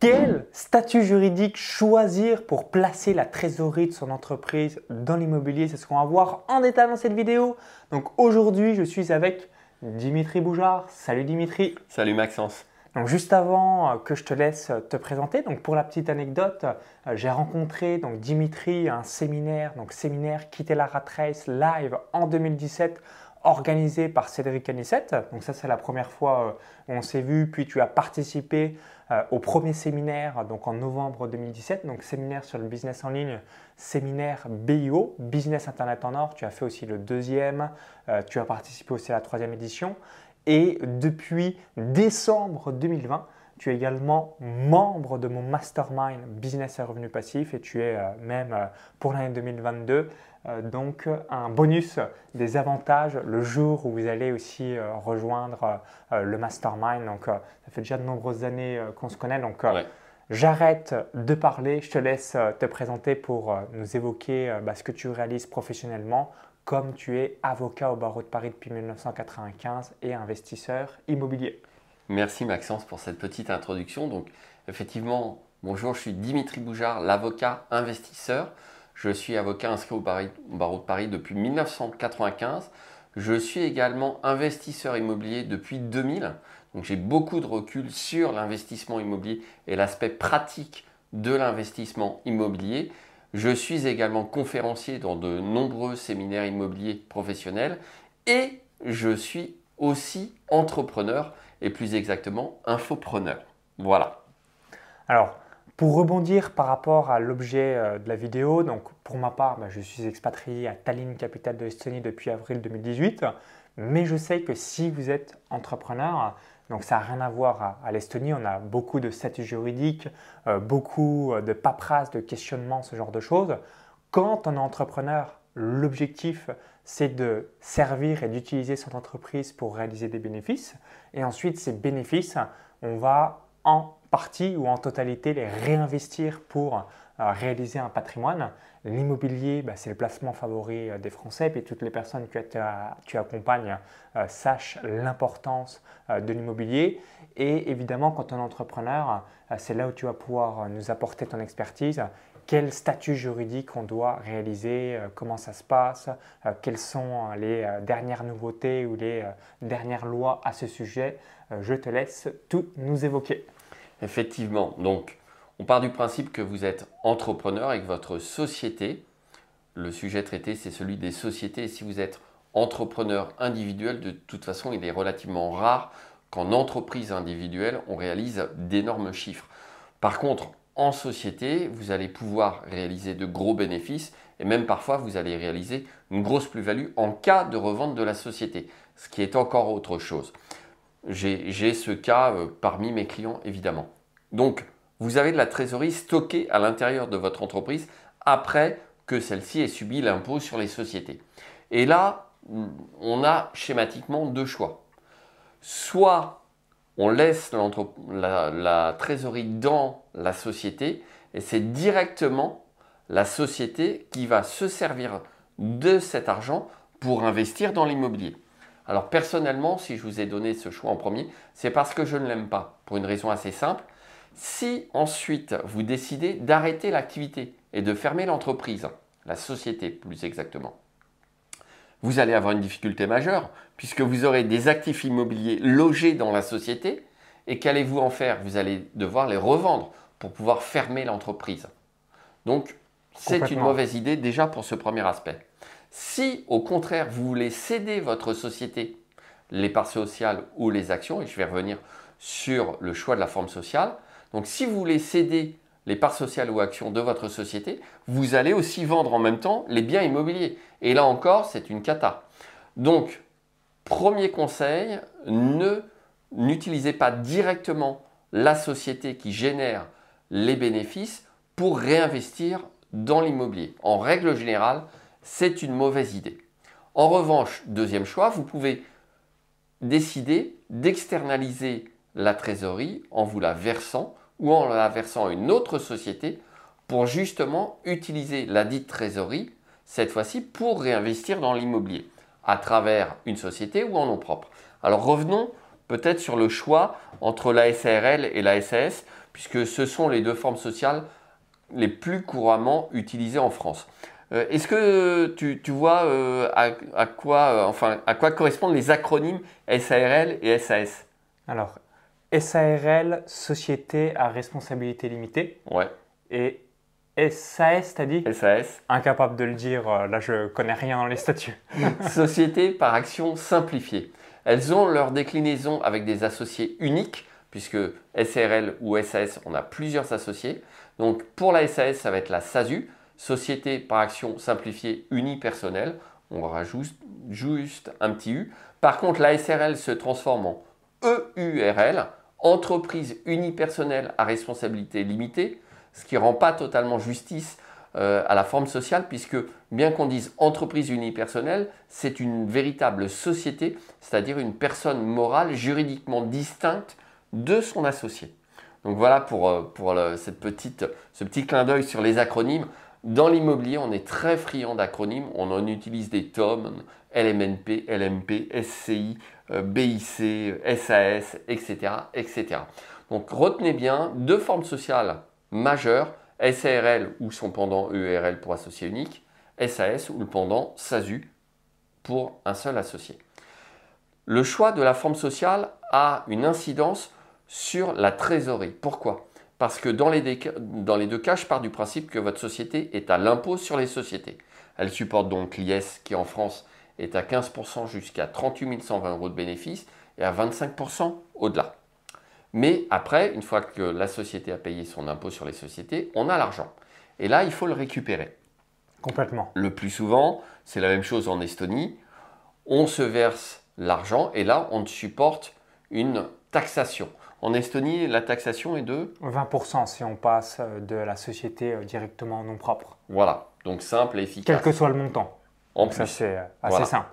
Quel statut juridique choisir pour placer la trésorerie de son entreprise dans l'immobilier? C'est ce qu'on va voir en détail dans cette vidéo. Donc aujourd'hui, je suis avec Dimitri Boujard. Salut Dimitri. Salut Maxence. Donc juste avant euh, que je te laisse te présenter, donc pour la petite anecdote, euh, j'ai rencontré donc Dimitri à un séminaire, donc séminaire Quitter la rat race live en 2017 organisé par Cédric Anissette. Donc ça, c'est la première fois euh, où on s'est vu. Puis tu as participé euh, au premier séminaire, donc en novembre 2017, donc séminaire sur le business en ligne, séminaire BIO, Business Internet en Or. Tu as fait aussi le deuxième. Euh, tu as participé aussi à la troisième édition. Et depuis décembre 2020, tu es également membre de mon mastermind business et revenus passifs et tu es euh, même euh, pour l'année 2022 euh, donc un bonus des avantages le jour où vous allez aussi rejoindre le mastermind. Donc ça fait déjà de nombreuses années qu'on se connaît. Donc j'arrête de parler, je te laisse te présenter pour nous évoquer bah, ce que tu réalises professionnellement comme tu es avocat au barreau de Paris depuis 1995 et investisseur immobilier. Merci Maxence pour cette petite introduction. Donc effectivement, bonjour, je suis Dimitri Boujard, l'avocat investisseur. Je suis avocat inscrit au, barreau de Paris depuis 1995. Je suis également investisseur immobilier depuis 2000. Donc j'ai beaucoup de recul sur l'investissement immobilier et l'aspect pratique de l'investissement immobilier. Je suis également conférencier dans de nombreux séminaires immobiliers professionnels et je suis aussi entrepreneur et plus exactement infopreneur. Voilà. Alors, pour rebondir par rapport à l'objet euh, de la vidéo, donc pour ma part, bah, je suis expatrié à Tallinn, capitale de l'Estonie, depuis avril 2018. Mais je sais que si vous êtes entrepreneur, donc ça n'a rien à voir à, l'Estonie, on a beaucoup de statuts juridiques, euh, beaucoup de paperasse, de questionnements, ce genre de choses. Quand on est entrepreneur, l'objectif c'est de servir et d'utiliser son entreprise pour réaliser des bénéfices. Et ensuite, ces bénéfices, on va en partie ou en totalité les réinvestir pour euh, réaliser un patrimoine. L'immobilier, bah, c'est le placement favori euh, des Français. Et toutes les personnes que tu, accompagnes euh, sachent l'importance de l'immobilier. Et évidemment, quand tu es entrepreneur, c'est là où tu vas pouvoir nous apporter ton expertise quel statut juridique on doit réaliser, euh, comment ça se passe, euh, quelles sont euh, les dernières nouveautés ou les dernières lois à ce sujet. Je te laisse tout nous évoquer. Effectivement, donc on part du principe que vous êtes entrepreneur et que votre société, le sujet traité c'est celui des sociétés, si vous êtes entrepreneur individuel, de toute façon il est relativement rare qu'en entreprise individuelle on réalise d'énormes chiffres. Par contre, en société, vous allez pouvoir réaliser de gros bénéfices et même parfois vous allez réaliser une grosse plus-value en cas de revente de la société, ce qui est encore autre chose. J'ai ce cas euh, parmi mes clients évidemment. Donc, vous avez de la trésorerie stockée à l'intérieur de votre entreprise après que celle-ci ait subi l'impôt sur les sociétés. Et là, on a schématiquement deux choix. Soit on laisse la, trésorerie dans la société et c'est directement la société qui va se servir de cet argent pour investir dans l'immobilier. Alors personnellement, si je vous ai donné ce choix en premier, c'est parce que je ne l'aime pas, pour une raison assez simple. Si ensuite vous décidez d'arrêter l'activité et de fermer l'entreprise, la société plus exactement, vous allez avoir une difficulté majeure puisque vous aurez des actifs immobiliers logés dans la société et qu'allez-vous en faire? Vous allez devoir les revendre pour pouvoir fermer l'entreprise. Donc, c'est une mauvaise idée déjà pour ce premier aspect. Si au contraire vous voulez céder votre société, les parts sociales ou les actions, et je vais revenir sur le choix de la forme sociale, donc si vous voulez céder les parts sociales ou actions de votre société, vous allez aussi vendre en même temps les biens immobiliers. Et là encore, c'est une cata. Donc, premier conseil, ne n'utilisez pas directement la société qui génère les bénéfices pour réinvestir dans l'immobilier. En règle générale, c'est une mauvaise idée. En revanche, deuxième choix, vous pouvez décider d'externaliser la trésorerie en vous la versant ou en la versant à une autre société pour justement utiliser la dite trésorerie, cette fois-ci pour réinvestir dans l'immobilier, à travers une société ou en nom propre. Alors revenons peut-être sur le choix entre la SARL et la SAS, puisque ce sont les deux formes sociales les plus couramment utilisées en France. Euh, est-ce que tu, vois euh, à, quoi, enfin, à quoi correspondent les acronymes SARL et SAS Alors, SARL, Société à responsabilité limitée. Ouais. Et SAS, t'as dit SAS. Incapable de le dire, euh, là je connais rien dans les statuts. Société par action simplifiée. Elles ont leur déclinaison avec des associés uniques, puisque SRL ou SAS, on a plusieurs associés. Donc pour la SAS, ça va être la SASU, Société par action simplifiée unipersonnelle. On rajoute juste un petit U. Par contre, la SRL se transforme en EURL, Entreprise unipersonnelle à responsabilité limitée ce qui ne rend pas totalement justice euh, à la forme sociale, puisque bien qu'on dise entreprise unipersonnelle, c'est une véritable société, c'est-à-dire une personne morale juridiquement distincte de son associé. Donc voilà pour, euh, pour cette petite, ce petit clin d'œil sur les acronymes. Dans l'immobilier, on est très friand d'acronymes. On en utilise des TOM, LMNP, LMP, SCI, BIC, SAS, etc., etc. Donc retenez bien deux formes sociales majeur, SARL ou son pendant EURL pour associé unique, SAS ou le pendant SASU pour un seul associé. Le choix de la forme sociale a une incidence sur la trésorerie. Pourquoi? Parce que dans les, deux cas, je pars du principe que votre société est à l'impôt sur les sociétés. Elle supporte donc l'IS qui en France est à 15% jusqu'à 38 120 euros de bénéfices et à 25% au-delà. Mais après, une fois que la société a payé son impôt sur les sociétés, on a l'argent. Et là, il faut le récupérer. Complètement. Le plus souvent, c'est la même chose en Estonie. On se verse l'argent et là, on supporte une taxation. En Estonie, la taxation est de 20% si on passe de la société euh, directement en nom propre. Voilà, donc simple et efficace. Quel que soit le montant. En plus. Ça, c'est euh, assez simple.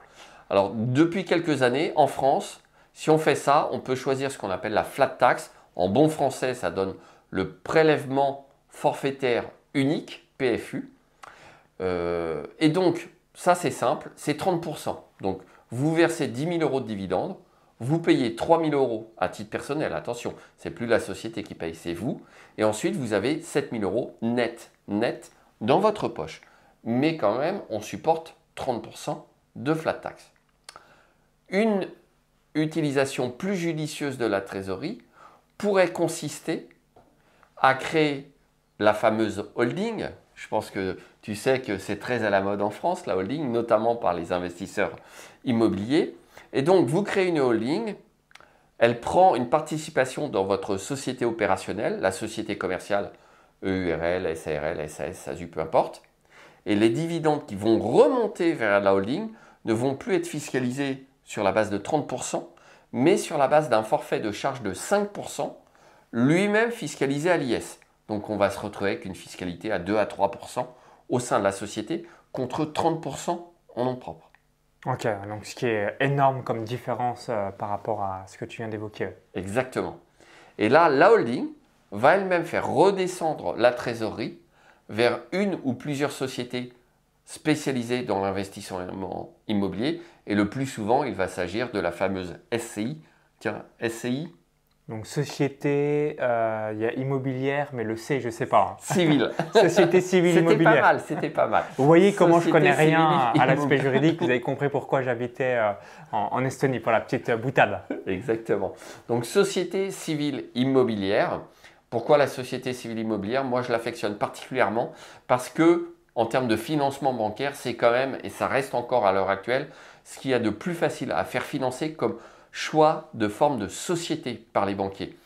Alors, depuis quelques années, en France, si on fait ça, on peut choisir ce qu'on appelle la flat tax. En bon français, ça donne le prélèvement forfaitaire unique, PFU. Euh, et donc, ça c'est simple, c'est 30%. Donc, vous versez 10 000 euros de dividendes, vous payez 3 000 euros à titre personnel, attention, c'est plus la société qui paye, c'est vous. Et ensuite, vous avez 7 000 euros net, net dans votre poche. Mais quand même, on supporte 30% de flat tax. Une utilisation plus judicieuse de la trésorerie pourrait consister à créer la fameuse holding. Je pense que tu sais que c'est très à la mode en France, la holding, notamment par les investisseurs immobiliers. Et donc, vous créez une holding, elle prend une participation dans votre société opérationnelle, la société commerciale EURL, SARL, SAS, SASU, peu importe. Et les dividendes qui vont remonter vers la holding ne vont plus être fiscalisés sur la base de 30%, mais sur la base d'un forfait de charge de 5%, lui-même fiscalisé à l'IS. Donc on va se retrouver avec une fiscalité à 2 à 3% au sein de la société contre 30% en nom propre. Ok, donc ce qui est énorme comme différence euh, par rapport à ce que tu viens d'évoquer. Exactement. Et là, la holding va elle-même faire redescendre la trésorerie vers une ou plusieurs sociétés spécialisé dans l'investissement immobilier et le plus souvent, il va s'agir de la fameuse SCI. Tiens, SCI donc société, euh, il y a immobilière, mais le C, je ne sais pas. Civile. société civile immobilière. C'était pas mal, c'était pas mal. Vous voyez comment je connais rien à l'aspect juridique, vous avez compris pourquoi j'habitais euh, en, Estonie, pour la petite boutade. Exactement. Donc société civile immobilière. Pourquoi la société civile immobilière? Moi, je l'affectionne particulièrement parce que en termes de financement bancaire, c'est quand même, et ça reste encore à l'heure actuelle, ce qu'il y a de plus facile à faire financer comme choix de forme de société par les banquiers.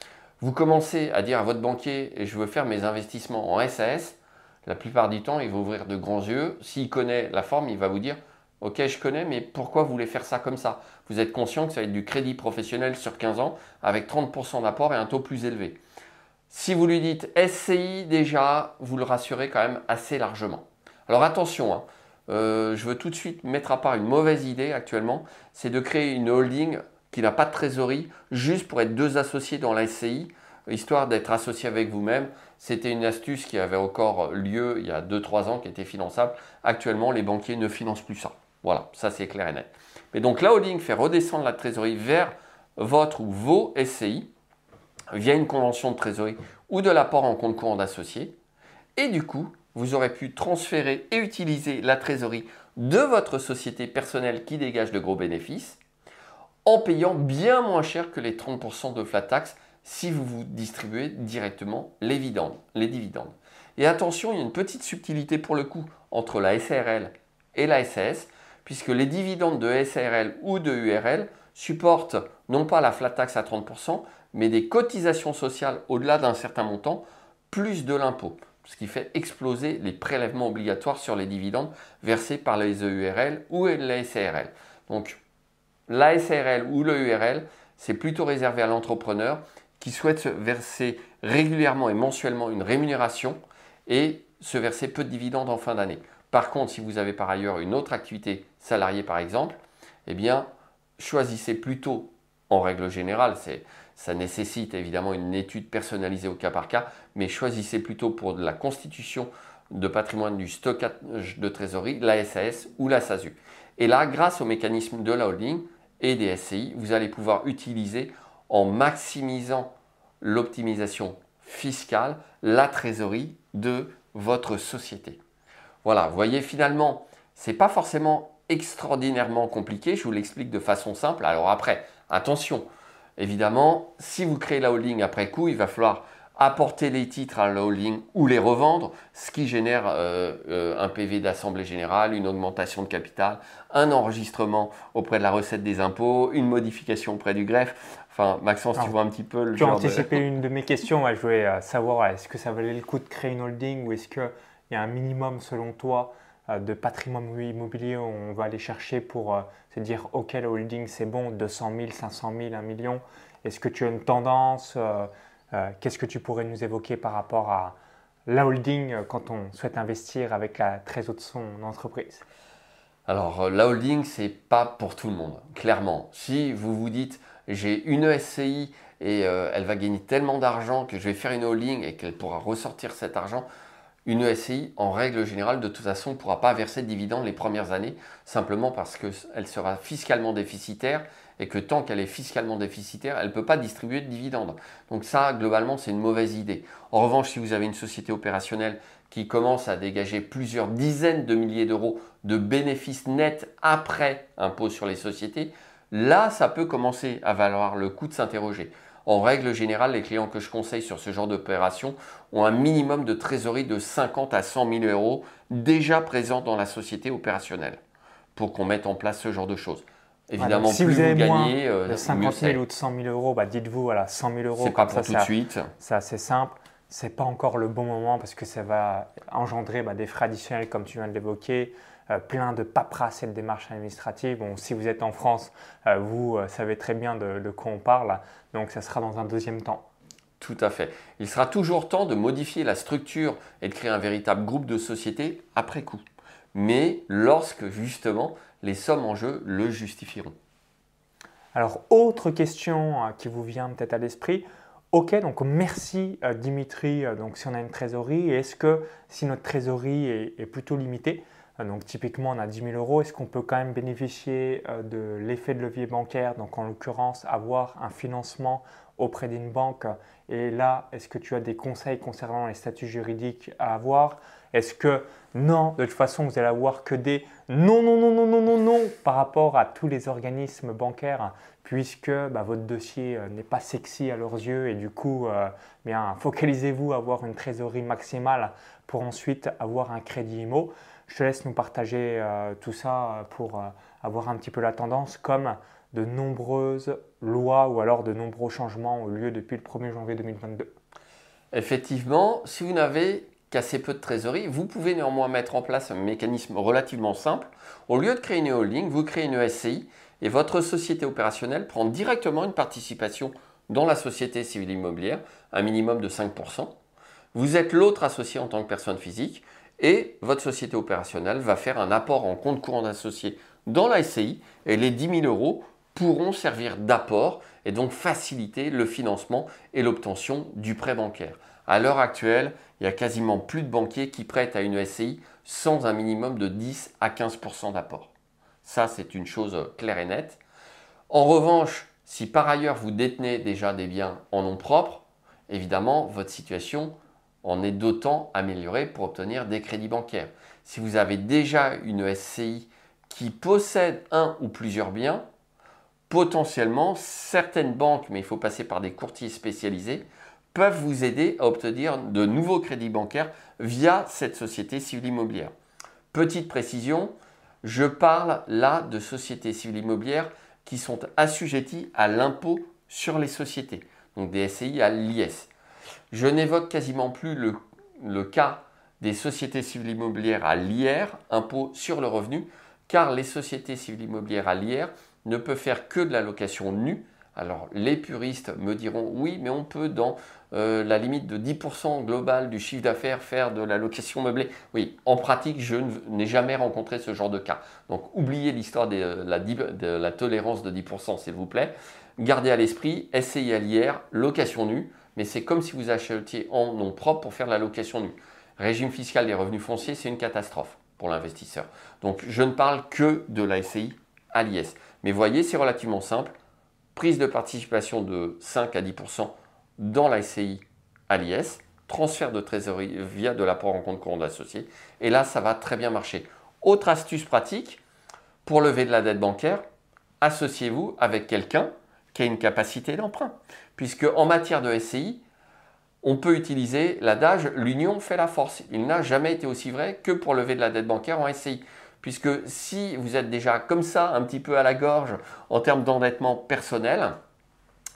Vous commencez à dire à votre banquier, je veux faire mes investissements en SAS, la plupart du temps, il va ouvrir de grands yeux. S'il connaît la forme, il va vous dire, ok, je connais, mais pourquoi vous voulez faire ça comme ça? Vous êtes conscient que ça va être du crédit professionnel sur 15 ans avec 30% d'apport et un taux plus élevé. Si vous lui dites SCI déjà, vous le rassurez quand même assez largement. Alors attention, hein. euh, je veux tout de suite mettre à part une mauvaise idée actuellement, c'est de créer une holding qui n'a pas de trésorerie juste pour être deux associés dans la SCI, histoire d'être associé avec vous-même. C'était une astuce qui avait encore lieu il y a 2-3 ans, qui était finançable. Actuellement, les banquiers ne financent plus ça. Voilà, ça c'est clair et net. Mais donc la holding fait redescendre la trésorerie vers votre ou vos SCI via une convention de trésorerie ou de l'apport en compte courant d'associé. Et du coup, vous aurez pu transférer et utiliser la trésorerie de votre société personnelle qui dégage de gros bénéfices en payant bien moins cher que les 30% de flat tax si vous vous distribuez directement les dividendes. Et attention, il y a une petite subtilité pour le coup entre la SARL et la SAS, puisque les dividendes de SARL ou de URL supportent non pas la flat tax à 30%, mais des cotisations sociales au-delà d'un certain montant, plus de l'impôt, ce qui fait exploser les prélèvements obligatoires sur les dividendes versés par les EURL ou les SARL. Donc la SARL ou le URL, c'est plutôt réservé à l'entrepreneur qui souhaite verser régulièrement et mensuellement une rémunération et se verser peu de dividendes en fin d'année. Par contre, si vous avez par ailleurs une autre activité salariée par exemple, eh bien, choisissez plutôt, en règle générale, ça nécessite évidemment une étude personnalisée au cas par cas, mais choisissez plutôt pour la constitution de patrimoine du stockage de trésorerie, la SAS ou la SASU. Et là, grâce au mécanisme de la holding et des SCI, vous allez pouvoir utiliser en maximisant l'optimisation fiscale, la trésorerie de votre société. Voilà, vous voyez finalement, ce n'est pas forcément extraordinairement compliqué, je vous l'explique de façon simple. Alors après, attention, évidemment, si vous créez la holding après coup, il va falloir apporter les titres à la holding ou les revendre, ce qui génère euh, euh, un PV d'Assemblée Générale, une augmentation de capital, un enregistrement auprès de la recette des impôts, une modification auprès du greffe. Enfin, Maxence, tu vois un petit peu le Tu as anticipé une de mes questions. je voulais euh, savoir, est-ce que ça valait le coup de créer une holding ou est-ce qu'il y a un minimum, selon toi, de patrimoine immobilier où on va aller chercher pour se dire, OK, la holding, c'est bon, 200 000, 500 000, 1 million. Est-ce que tu as une tendance euh, qu'est-ce que tu pourrais nous évoquer par rapport à la holding euh, quand on souhaite investir avec la trésor de son entreprise? Alors, euh, la holding, ce n'est pas pour tout le monde, clairement. Si vous vous dites, j'ai une SCI et elle va gagner tellement d'argent que je vais faire une holding et qu'elle pourra ressortir cet argent, une SCI, en règle générale, de toute façon, ne pourra pas verser de dividendes les premières années, simplement parce qu'elle sera fiscalement déficitaire et que tant qu'elle est fiscalement déficitaire, elle ne peut pas distribuer de dividendes. Donc ça, globalement, c'est une mauvaise idée. En revanche, si vous avez une société opérationnelle qui commence à dégager plusieurs dizaines de milliers d'euros de bénéfices nets après impôt sur les sociétés, là, ça peut commencer à valoir le coup de s'interroger. En règle générale, les clients que je conseille sur ce genre d'opération ont un minimum de trésorerie de 50 à 100 000 euros déjà présents dans la société opérationnelle pour qu'on mette en place ce genre de choses. Évidemment, si plus vous, avez gagnez, moins de 50 000 ou de 100 000 euros, bah dites-vous, voilà, 100 000 euros. C'est pas pour tout de suite. C'est assez simple. C'est pas encore le bon moment parce que ça va engendrer bah, des frais additionnels, comme tu viens de l'évoquer, euh, plein de paperasse et de démarches administratives. Bon, si vous êtes en France, euh, vous euh, savez très bien de, de quoi on parle, donc ça sera dans un deuxième temps. Tout à fait. Il sera toujours temps de modifier la structure et de créer un véritable groupe de sociétés après coup. Mais lorsque justement les sommes en jeu le justifieront. Alors, autre question euh, qui vous vient peut-être à l'esprit. Ok, donc merci euh, Dimitri. Euh, donc, si on a une trésorerie, est-ce que si notre trésorerie est, plutôt limitée, donc typiquement on a 10 000 euros, est-ce qu'on peut quand même bénéficier de l'effet de levier bancaire, donc en l'occurrence avoir un financement auprès d'une banque. Et là, est-ce que tu as des conseils concernant les statuts juridiques à avoir? Est-ce que non, de toute façon, vous allez avoir que des non, non, non, non, non, non, non par rapport à tous les organismes bancaires, puisque bah, votre dossier euh, n'est pas sexy à leurs yeux et du coup, euh, bien, focalisez-vous à avoir une trésorerie maximale pour ensuite avoir un crédit IMO. Je te laisse nous partager euh, tout ça pour avoir un petit peu la tendance, comme de nombreuses lois ou alors de nombreux changements ont lieu depuis le 1er janvier 2022. Effectivement, si vous n'avez qu'assez peu de trésorerie, vous pouvez néanmoins mettre en place un mécanisme relativement simple. Au lieu de créer une holding, vous créez une SCI et votre société opérationnelle prend directement une participation dans la société civile immobilière, un minimum de 5%. Vous êtes l'autre associé en tant que personne physique et votre société opérationnelle va faire un apport en compte courant d'associé dans la SCI et les 10 000 euros pourront servir d'apport et donc faciliter le financement et l'obtention du prêt bancaire. À l'heure actuelle, il y a quasiment plus de banquiers qui prêtent à une SCI sans un minimum de 10 à 15% d'apport. Ça, c'est une chose claire et nette. En revanche, Si par ailleurs vous détenez déjà des biens en nom propre, évidemment, votre situation en est d'autant améliorée pour obtenir des crédits bancaires. Si vous avez déjà une SCI qui possède un ou plusieurs biens, potentiellement, certaines banques, mais il faut passer par des courtiers spécialisés, peuvent vous aider à obtenir de nouveaux crédits bancaires via cette société civile immobilière. Petite précision, je parle là de sociétés civiles immobilières qui sont assujetties à l'impôt sur les sociétés, donc des SCI à l'IS. Je n'évoque quasiment plus le, cas des sociétés civiles immobilières à l'IR, impôt sur le revenu, car les sociétés civiles immobilières à l'IR ne peuvent faire que de la location nue. Alors les puristes me diront oui, mais on peut dans euh, la limite de 10% global du chiffre d'affaires faire de la location meublée. Oui, en pratique, je n'ai jamais rencontré ce genre de cas. Donc oubliez l'histoire de, la, tolérance de 10%, s'il vous plaît. Gardez à l'esprit, essayez à l'IR, location nue, mais c'est comme si vous achetiez en nom propre pour faire de la location nue. Régime fiscal des revenus fonciers, c'est une catastrophe pour l'investisseur. Donc je ne parle que de la SCI à l'IS. Mais voyez, c'est relativement simple. Prise de participation de 5 à 10% dans la SCI à l'IS, transfert de trésorerie via de l'apport en compte courant d'associé. Et là, ça va très bien marcher. Autre astuce pratique, pour lever de la dette bancaire, associez-vous avec quelqu'un qui a une capacité d'emprunt. Puisque en matière de SCI, on peut utiliser l'adage l'union fait la force. Il n'a jamais été aussi vrai que pour lever de la dette bancaire en SCI. Puisque si vous êtes déjà comme ça, un petit peu à la gorge en termes d'endettement personnel,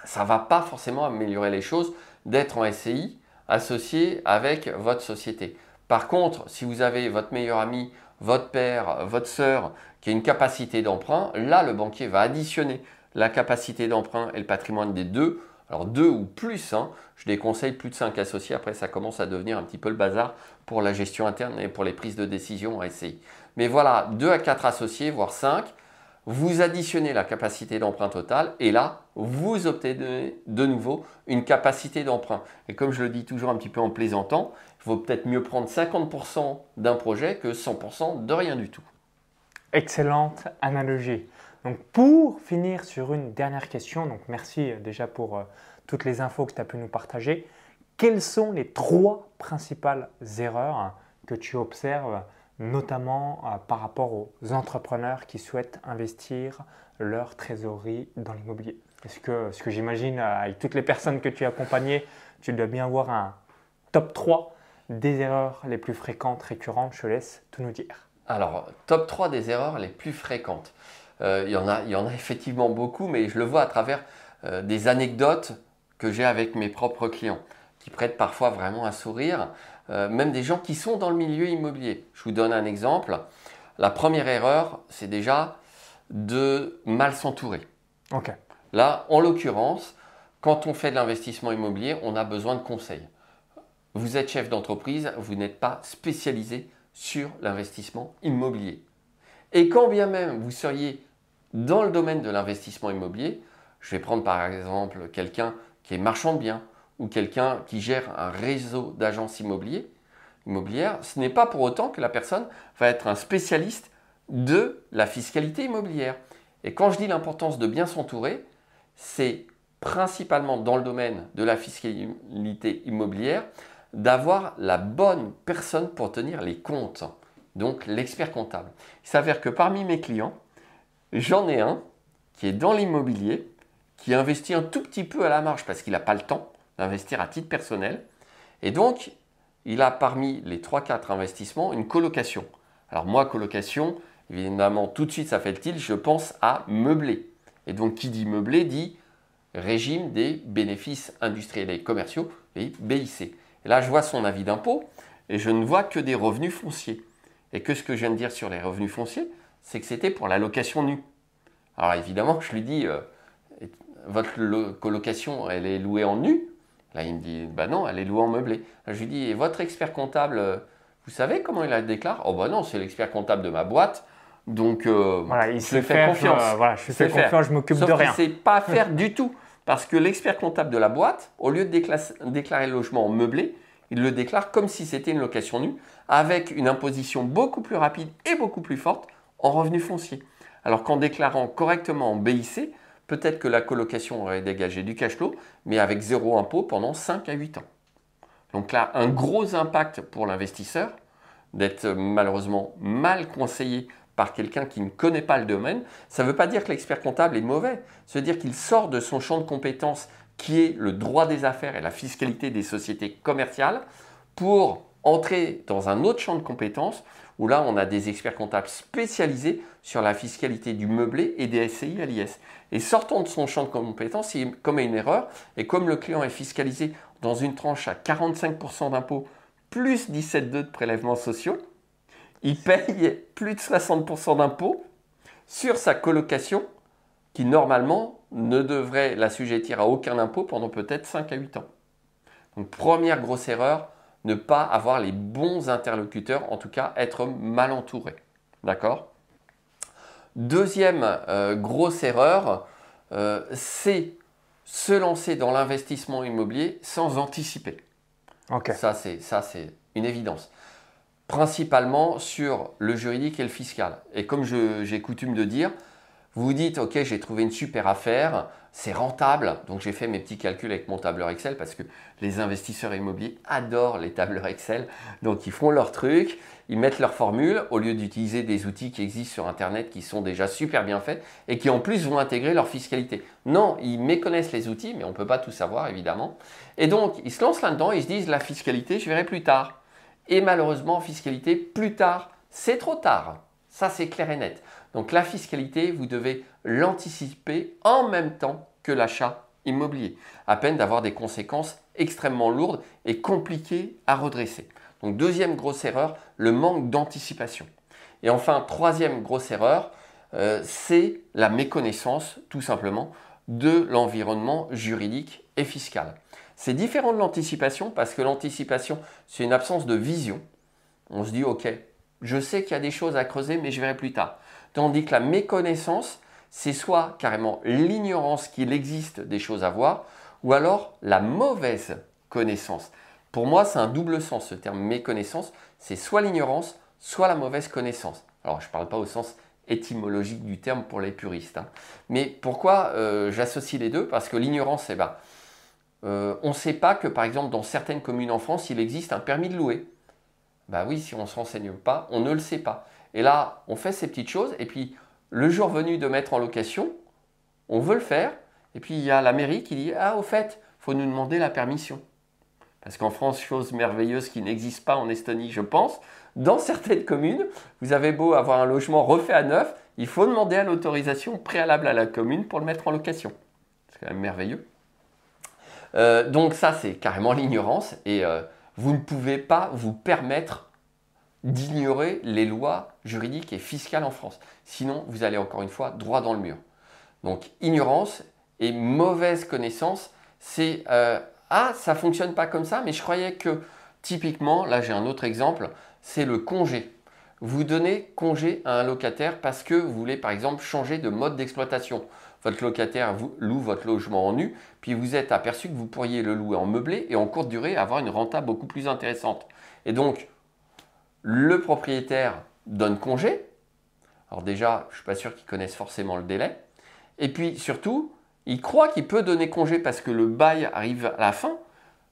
ça ne va pas forcément améliorer les choses d'être en SCI associé avec votre société. Par contre, si vous avez votre meilleur ami, votre père, votre sœur qui a une capacité d'emprunt, là, le banquier va additionner la capacité d'emprunt et le patrimoine des deux. Alors deux ou plus, hein. je déconseille plus de cinq associés, après ça commence à devenir un petit peu le bazar pour la gestion interne et pour les prises de décision en SCI. Mais voilà, 2 à 4 associés, voire 5, vous additionnez la capacité d'emprunt totale et là, vous obtenez de nouveau une capacité d'emprunt. Et comme je le dis toujours un petit peu en plaisantant, il vaut peut-être mieux prendre 50% d'un projet que 100% de rien du tout. Excellente analogie. Donc pour finir sur une dernière question, donc merci déjà pour euh, toutes les infos que tu as pu nous partager. Quelles sont les trois principales erreurs que tu observes notamment euh, par rapport aux entrepreneurs qui souhaitent investir leur trésorerie dans l'immobilier? Est-ce que, ce que j'imagine, euh, avec toutes les personnes que tu as accompagnées, tu dois bien avoir un top 3 des erreurs les plus fréquentes, récurrentes. Je te laisse tout nous dire. Alors, top 3 des erreurs les plus fréquentes. Euh, il, y en a, il y en a effectivement beaucoup, mais je le vois à travers des anecdotes que j'ai avec mes propres clients, qui prêtent parfois vraiment un sourire. Euh, même des gens qui sont dans le milieu immobilier. Je vous donne un exemple. La première erreur, c'est déjà de mal s'entourer. Là, en l'occurrence, quand on fait de l'investissement immobilier, on a besoin de conseils. Vous êtes chef d'entreprise, vous n'êtes pas spécialisé sur l'investissement immobilier. Et quand bien même vous seriez dans le domaine de l'investissement immobilier, je vais prendre par exemple quelqu'un qui est marchand de biens ou quelqu'un qui gère un réseau d'agences immobilières, ce n'est pas pour autant que la personne va être un spécialiste de la fiscalité immobilière. Et quand je dis l'importance de bien s'entourer, c'est principalement dans le domaine de la fiscalité immobilière d'avoir la bonne personne pour tenir les comptes, donc l'expert comptable. Il s'avère que parmi mes clients, j'en ai un qui est dans l'immobilier, qui investit un tout petit peu à la marge parce qu'il n'a pas le temps, d'investir à titre personnel. Et donc, il a parmi les 3-4 investissements une colocation. Alors moi, colocation, évidemment, tout de suite, ça fait le tilt, je pense à meubler. Et donc, qui dit meubler dit régime des bénéfices industriels et commerciaux, et BIC. Là, je vois son avis d'impôt et je ne vois que des revenus fonciers. Et que ce que je viens de dire sur les revenus fonciers, c'est que c'était pour la location nue. Alors évidemment, je lui dis, euh, votre colocation, elle est louée en nu Là, il me dit, bah non, elle est louée en meublé. je lui dis, et votre expert comptable, euh, vous savez comment il la déclare? Oh bah non, c'est l'expert comptable de ma boîte. Donc, euh, voilà, il je fait confiance. Euh, voilà, je fais confiance, je m'occupe de rien. ne sait pas faire du tout. Parce que l'expert comptable de la boîte, au lieu de déclarer le logement en meublé, il le déclare comme si c'était une location nue, avec une imposition beaucoup plus rapide et beaucoup plus forte en revenus fonciers. Alors qu'en déclarant correctement en BIC, peut-être que la colocation aurait dégagé du cash flow, mais avec zéro impôt pendant 5 à 8 ans. Donc là, un gros impact pour l'investisseur d'être malheureusement mal conseillé par quelqu'un qui ne connaît pas le domaine. Ça ne veut pas dire que l'expert comptable est mauvais, ça veut dire qu'il sort de son champ de compétences qui est le droit des affaires et la fiscalité des sociétés commerciales pour entrer dans un autre champ de compétences où là on a des experts comptables spécialisés sur la fiscalité du meublé et des SCI à l'IS. Et sortant de son champ de compétences, il commet une erreur et comme le client est fiscalisé dans une tranche à 45% d'impôt plus 17,2 de prélèvements sociaux, il paye plus de 60% d'impôt sur sa colocation qui normalement ne devrait l'assujettir à aucun impôt pendant peut-être 5 à 8 ans. Donc première grosse erreur, ne pas avoir les bons interlocuteurs, en tout cas être mal entouré. D'accord? Deuxième euh, grosse erreur, euh, c'est se lancer dans l'investissement immobilier sans anticiper. Ça, c'est une évidence. Principalement sur le juridique et le fiscal. Et comme j'ai coutume de dire, vous vous dites, OK, j'ai trouvé une super affaire, c'est rentable. Donc j'ai fait mes petits calculs avec mon tableur Excel parce que les investisseurs immobiliers adorent les tableurs Excel. Donc ils font leur truc, ils mettent leur formule au lieu d'utiliser des outils qui existent sur Internet qui sont déjà super bien faits et qui en plus vont intégrer leur fiscalité. Non, ils méconnaissent les outils, mais on ne peut pas tout savoir évidemment. Et donc ils se lancent là-dedans, ils se disent la fiscalité, je verrai plus tard. Et malheureusement, fiscalité, plus tard, c'est trop tard. Ça, c'est clair et net. Donc la fiscalité, vous devez l'anticiper en même temps que l'achat immobilier, à peine d'avoir des conséquences extrêmement lourdes et compliquées à redresser. Donc deuxième grosse erreur, le manque d'anticipation. Et enfin, troisième grosse erreur, euh, c'est la méconnaissance tout simplement de l'environnement juridique et fiscal. C'est différent de l'anticipation parce que l'anticipation, c'est une absence de vision. On se dit, OK, je sais qu'il y a des choses à creuser, mais je verrai plus tard. Tandis que la méconnaissance, c'est soit carrément l'ignorance qu'il existe des choses à voir, ou alors la mauvaise connaissance. Pour moi, c'est un double sens ce terme méconnaissance. C'est soit l'ignorance, soit la mauvaise connaissance. Alors, je ne parle pas au sens étymologique du terme pour les puristes. Hein. Mais pourquoi euh, j'associe les deux? Parce que l'ignorance, eh ben, euh, on ne sait pas que, par exemple, dans certaines communes en France, il existe un permis de louer. Bah oui, si on ne se renseigne pas, on ne le sait pas. Et là, on fait ces petites choses, et puis le jour venu de mettre en location, on veut le faire, et puis il y a la mairie qui dit Ah, au fait, faut nous demander la permission. Parce qu'en France, chose merveilleuse qui n'existe pas en Estonie, je pense, dans certaines communes, vous avez beau avoir un logement refait à neuf, il faut demander à l'autorisation préalable à la commune pour le mettre en location. C'est quand même merveilleux. Euh, donc ça, c'est carrément l'ignorance, et euh, vous ne pouvez pas vous permettre d'ignorer les lois juridiques et fiscales en France. Sinon, vous allez encore une fois droit dans le mur. Donc, ignorance et mauvaise connaissance, c'est euh, Ah, ça fonctionne pas comme ça, mais je croyais que typiquement, là j'ai un autre exemple, c'est le congé. Vous donnez congé à un locataire parce que vous voulez par exemple changer de mode d'exploitation. Votre locataire loue votre logement en nu, puis vous êtes aperçu que vous pourriez le louer en meublé et en courte durée avoir une renta beaucoup plus intéressante. Et donc, le propriétaire donne congé. Alors déjà, je ne suis pas sûr qu'il connaisse forcément le délai. Et puis surtout, il croit qu'il peut donner congé parce que le bail arrive à la fin,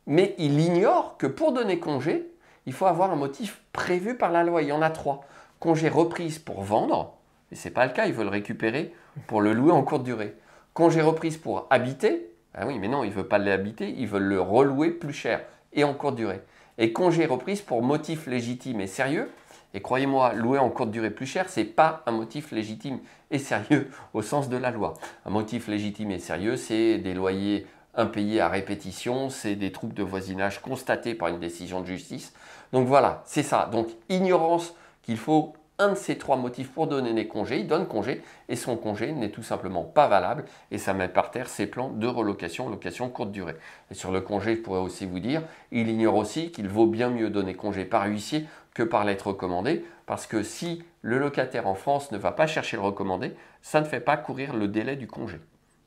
mais il ignore que pour donner congé, il faut avoir un motif prévu par la loi. Il y en a trois. Congé reprise pour vendre, mais ce n'est pas le cas, il veut le récupérer pour le louer en courte durée. Congé reprise pour habiter, ah oui, mais non, il ne veut pas l'habiter, il veut le relouer plus cher et en courte durée et congé reprise pour motif légitime et sérieux. Et croyez-moi, louer en courte durée plus cher, ce n'est pas un motif légitime et sérieux au sens de la loi. Un motif légitime et sérieux, c'est des loyers impayés à répétition, c'est des troubles de voisinage constatés par une décision de justice. Donc voilà, c'est ça. Donc ignorance qu'il faut un de ces trois motifs pour donner des congés, il donne congé et son congé n'est tout simplement pas valable et ça met par terre ses plans de relocation, location courte durée. Et sur le congé, je pourrais aussi vous dire, il ignore aussi qu'il vaut bien mieux donner congé par huissier que par lettre recommandée parce que si le locataire en France ne va pas chercher le recommandé, ça ne fait pas courir le délai du congé.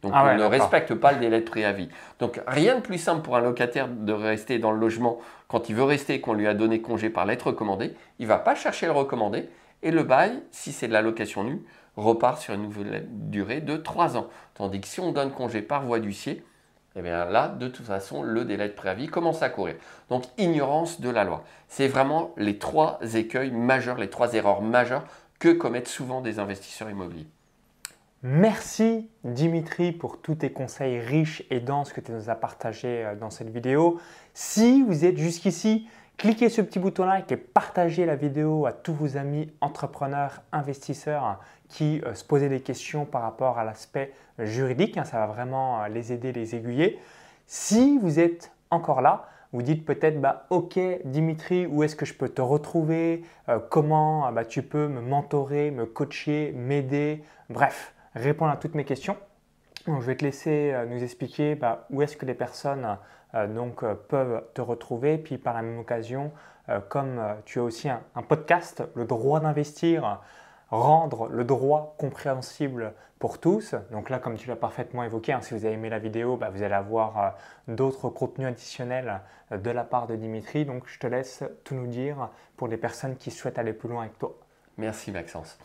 Donc ah on ne respecte pas le délai de préavis. Donc rien de plus simple pour un locataire de rester dans le logement quand il veut rester et qu'on lui a donné congé par lettre recommandée. Il ne va pas chercher le recommandé Et le bail, si c'est de la location nue, repart sur une nouvelle durée de 3 ans. Tandis que si on donne congé par voie d'huissier, eh bien là, de toute façon, le délai de préavis commence à courir. Donc, ignorance de la loi. C'est vraiment les trois écueils majeurs, les trois erreurs majeures que commettent souvent des investisseurs immobiliers. Merci Dimitri pour tous tes conseils riches et denses que tu nous as partagés euh, dans cette vidéo. Si vous êtes jusqu'ici, cliquez ce petit bouton like et partagez la vidéo à tous vos amis entrepreneurs, investisseurs qui euh, se posaient des questions par rapport à l'aspect juridique. Hein. Ça va vraiment euh, les aider, les aiguiller. Si vous êtes encore là, vous dites peut-être, bah, ok Dimitri, où est-ce que je peux te retrouver? Comment bah, tu peux me mentorer, me coacher, m'aider? Bref, répondre à toutes mes questions. je vais te laisser euh, nous expliquer bah, où est-ce que les personnes euh, donc, euh, peuvent te retrouver. Puis par la même occasion, comme tu as aussi un, podcast, le droit d'investir, rendre le droit compréhensible pour tous. Donc là, comme tu l'as parfaitement évoqué, hein, si vous avez aimé la vidéo, bah, vous allez avoir d'autres contenus additionnels de la part de Dimitri. Donc je te laisse tout nous dire pour les personnes qui souhaitent aller plus loin avec toi. Merci Maxence.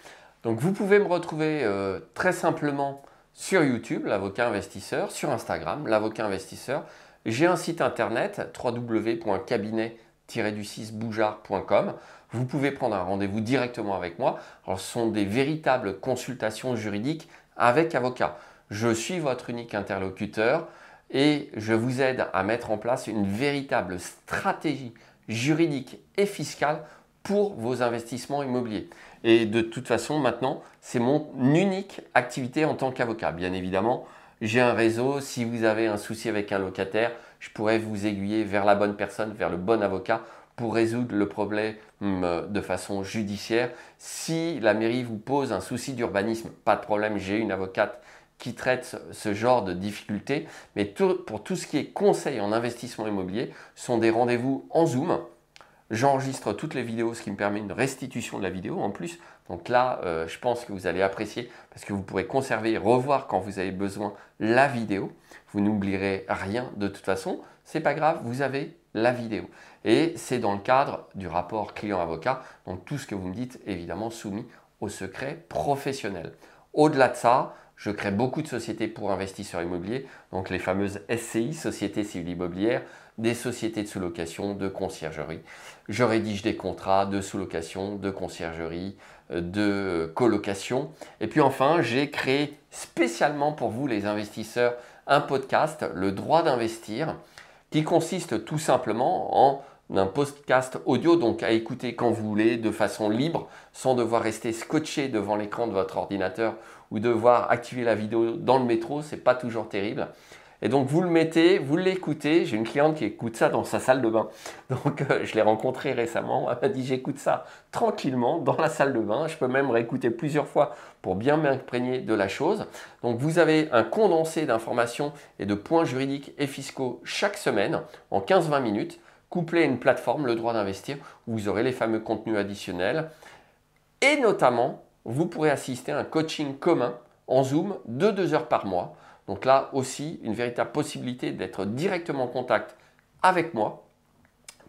Donc vous pouvez me retrouver euh, très simplement sur YouTube, l'avocat investisseur, sur Instagram, l'avocat investisseur. J'ai un site internet www.cabinet-du6boujard.com. Vous pouvez prendre un rendez-vous directement avec moi. Alors, ce sont des véritables consultations juridiques avec avocat. Je suis votre unique interlocuteur et je vous aide à mettre en place une véritable stratégie juridique et fiscale pour vos investissements immobiliers. Et de toute façon, maintenant, c'est mon unique activité en tant qu'avocat. Bien évidemment, j'ai un réseau. Si vous avez un souci avec un locataire, je pourrais vous aiguiller vers la bonne personne, vers le bon avocat pour résoudre le problème hum, de façon judiciaire. Si la mairie vous pose un souci d'urbanisme, pas de problème, j'ai une avocate qui traite ce genre de difficultés. Mais pour tout ce qui est conseil en investissement immobilier, ce sont des rendez-vous en Zoom J'enregistre toutes les vidéos, ce qui me permet une restitution de la vidéo en plus. Donc là, euh, je pense que vous allez apprécier parce que vous pourrez conserver revoir quand vous avez besoin la vidéo. Vous n'oublierez rien de toute façon. C'est pas grave, vous avez la vidéo. Et c'est dans le cadre du rapport client-avocat. Donc tout ce que vous me dites, évidemment, soumis au secret professionnel. Au-delà de ça, je crée beaucoup de sociétés pour investisseurs immobiliers, donc les fameuses SCI, Sociétés Civiles Immobilières, des sociétés de sous-location, de conciergerie. Je rédige des contrats de sous-location, de conciergerie, euh, de colocation. Et puis enfin, j'ai créé spécialement pour vous les investisseurs un podcast, Le droit d'investir, qui consiste tout simplement en un podcast audio, donc à écouter quand vous voulez, de façon libre, sans devoir rester scotché devant l'écran de votre ordinateur ou devoir activer la vidéo dans le métro, c'est pas toujours terrible. Et donc vous le mettez, vous l'écoutez. J'ai une cliente qui écoute ça dans sa salle de bain. Donc euh, je l'ai rencontrée récemment. Elle m'a dit j'écoute ça tranquillement dans la salle de bain. Je peux même réécouter plusieurs fois pour bien m'imprégner de la chose. Donc vous avez un condensé d'informations et de points juridiques et fiscaux chaque semaine en 15-20 minutes, couplé à une plateforme, le droit d'investir, où vous aurez les fameux contenus additionnels. Et notamment, vous pourrez assister à un coaching commun en Zoom de 2 heures par mois donc là aussi, une véritable possibilité d'être directement en contact avec moi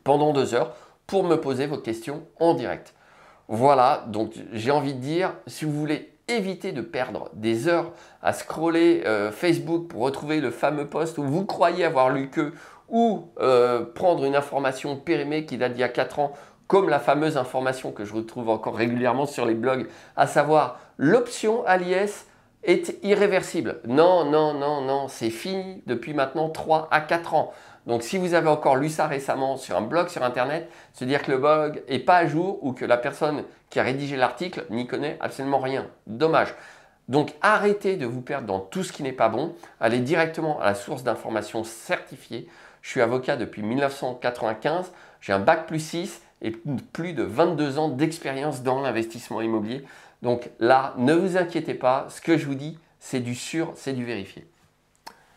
pendant deux heures pour me poser vos questions en direct. Voilà, donc j'ai envie de dire, si vous voulez éviter de perdre des heures à scroller euh, Facebook pour retrouver le fameux post où vous croyez avoir lu que, ou euh, prendre une information périmée qui date d'il y a 4 ans, comme la fameuse information que je retrouve encore régulièrement sur les blogs, à savoir l'option à est irréversible. Non, non, non, non, c'est fini depuis maintenant 3 à 4 ans. Donc si vous avez encore lu ça récemment sur un blog sur Internet, se dire que le blog n'est pas à jour ou que la personne qui a rédigé l'article n'y connaît absolument rien. Dommage. Donc arrêtez de vous perdre dans tout ce qui n'est pas bon. Allez directement à la source d'informations certifiée. Je suis avocat depuis 1995. J'ai un bac plus 6 et plus de 22 ans d'expérience dans l'investissement immobilier. Donc là, ne vous inquiétez pas, ce que je vous dis, c'est du sûr, c'est du vérifié.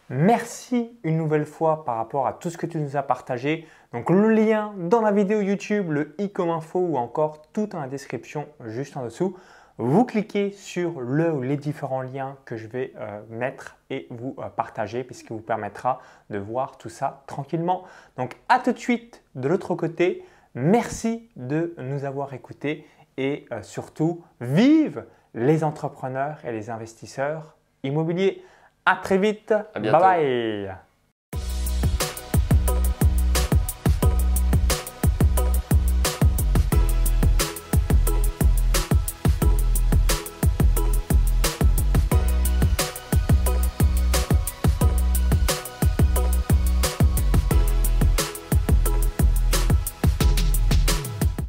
Merci une nouvelle fois par rapport à tout ce que tu nous as partagé. Donc le lien dans la vidéo YouTube, le i comme info ou encore tout dans la description juste en dessous. Vous cliquez sur le ou les différents liens que je vais euh, mettre et vous euh, partager puisque vous permettra de voir tout ça tranquillement. Donc à tout de suite de l'autre côté. Merci de nous avoir écoutés et euh, surtout, vive les entrepreneurs et les investisseurs immobiliers. À très vite. À bye bye.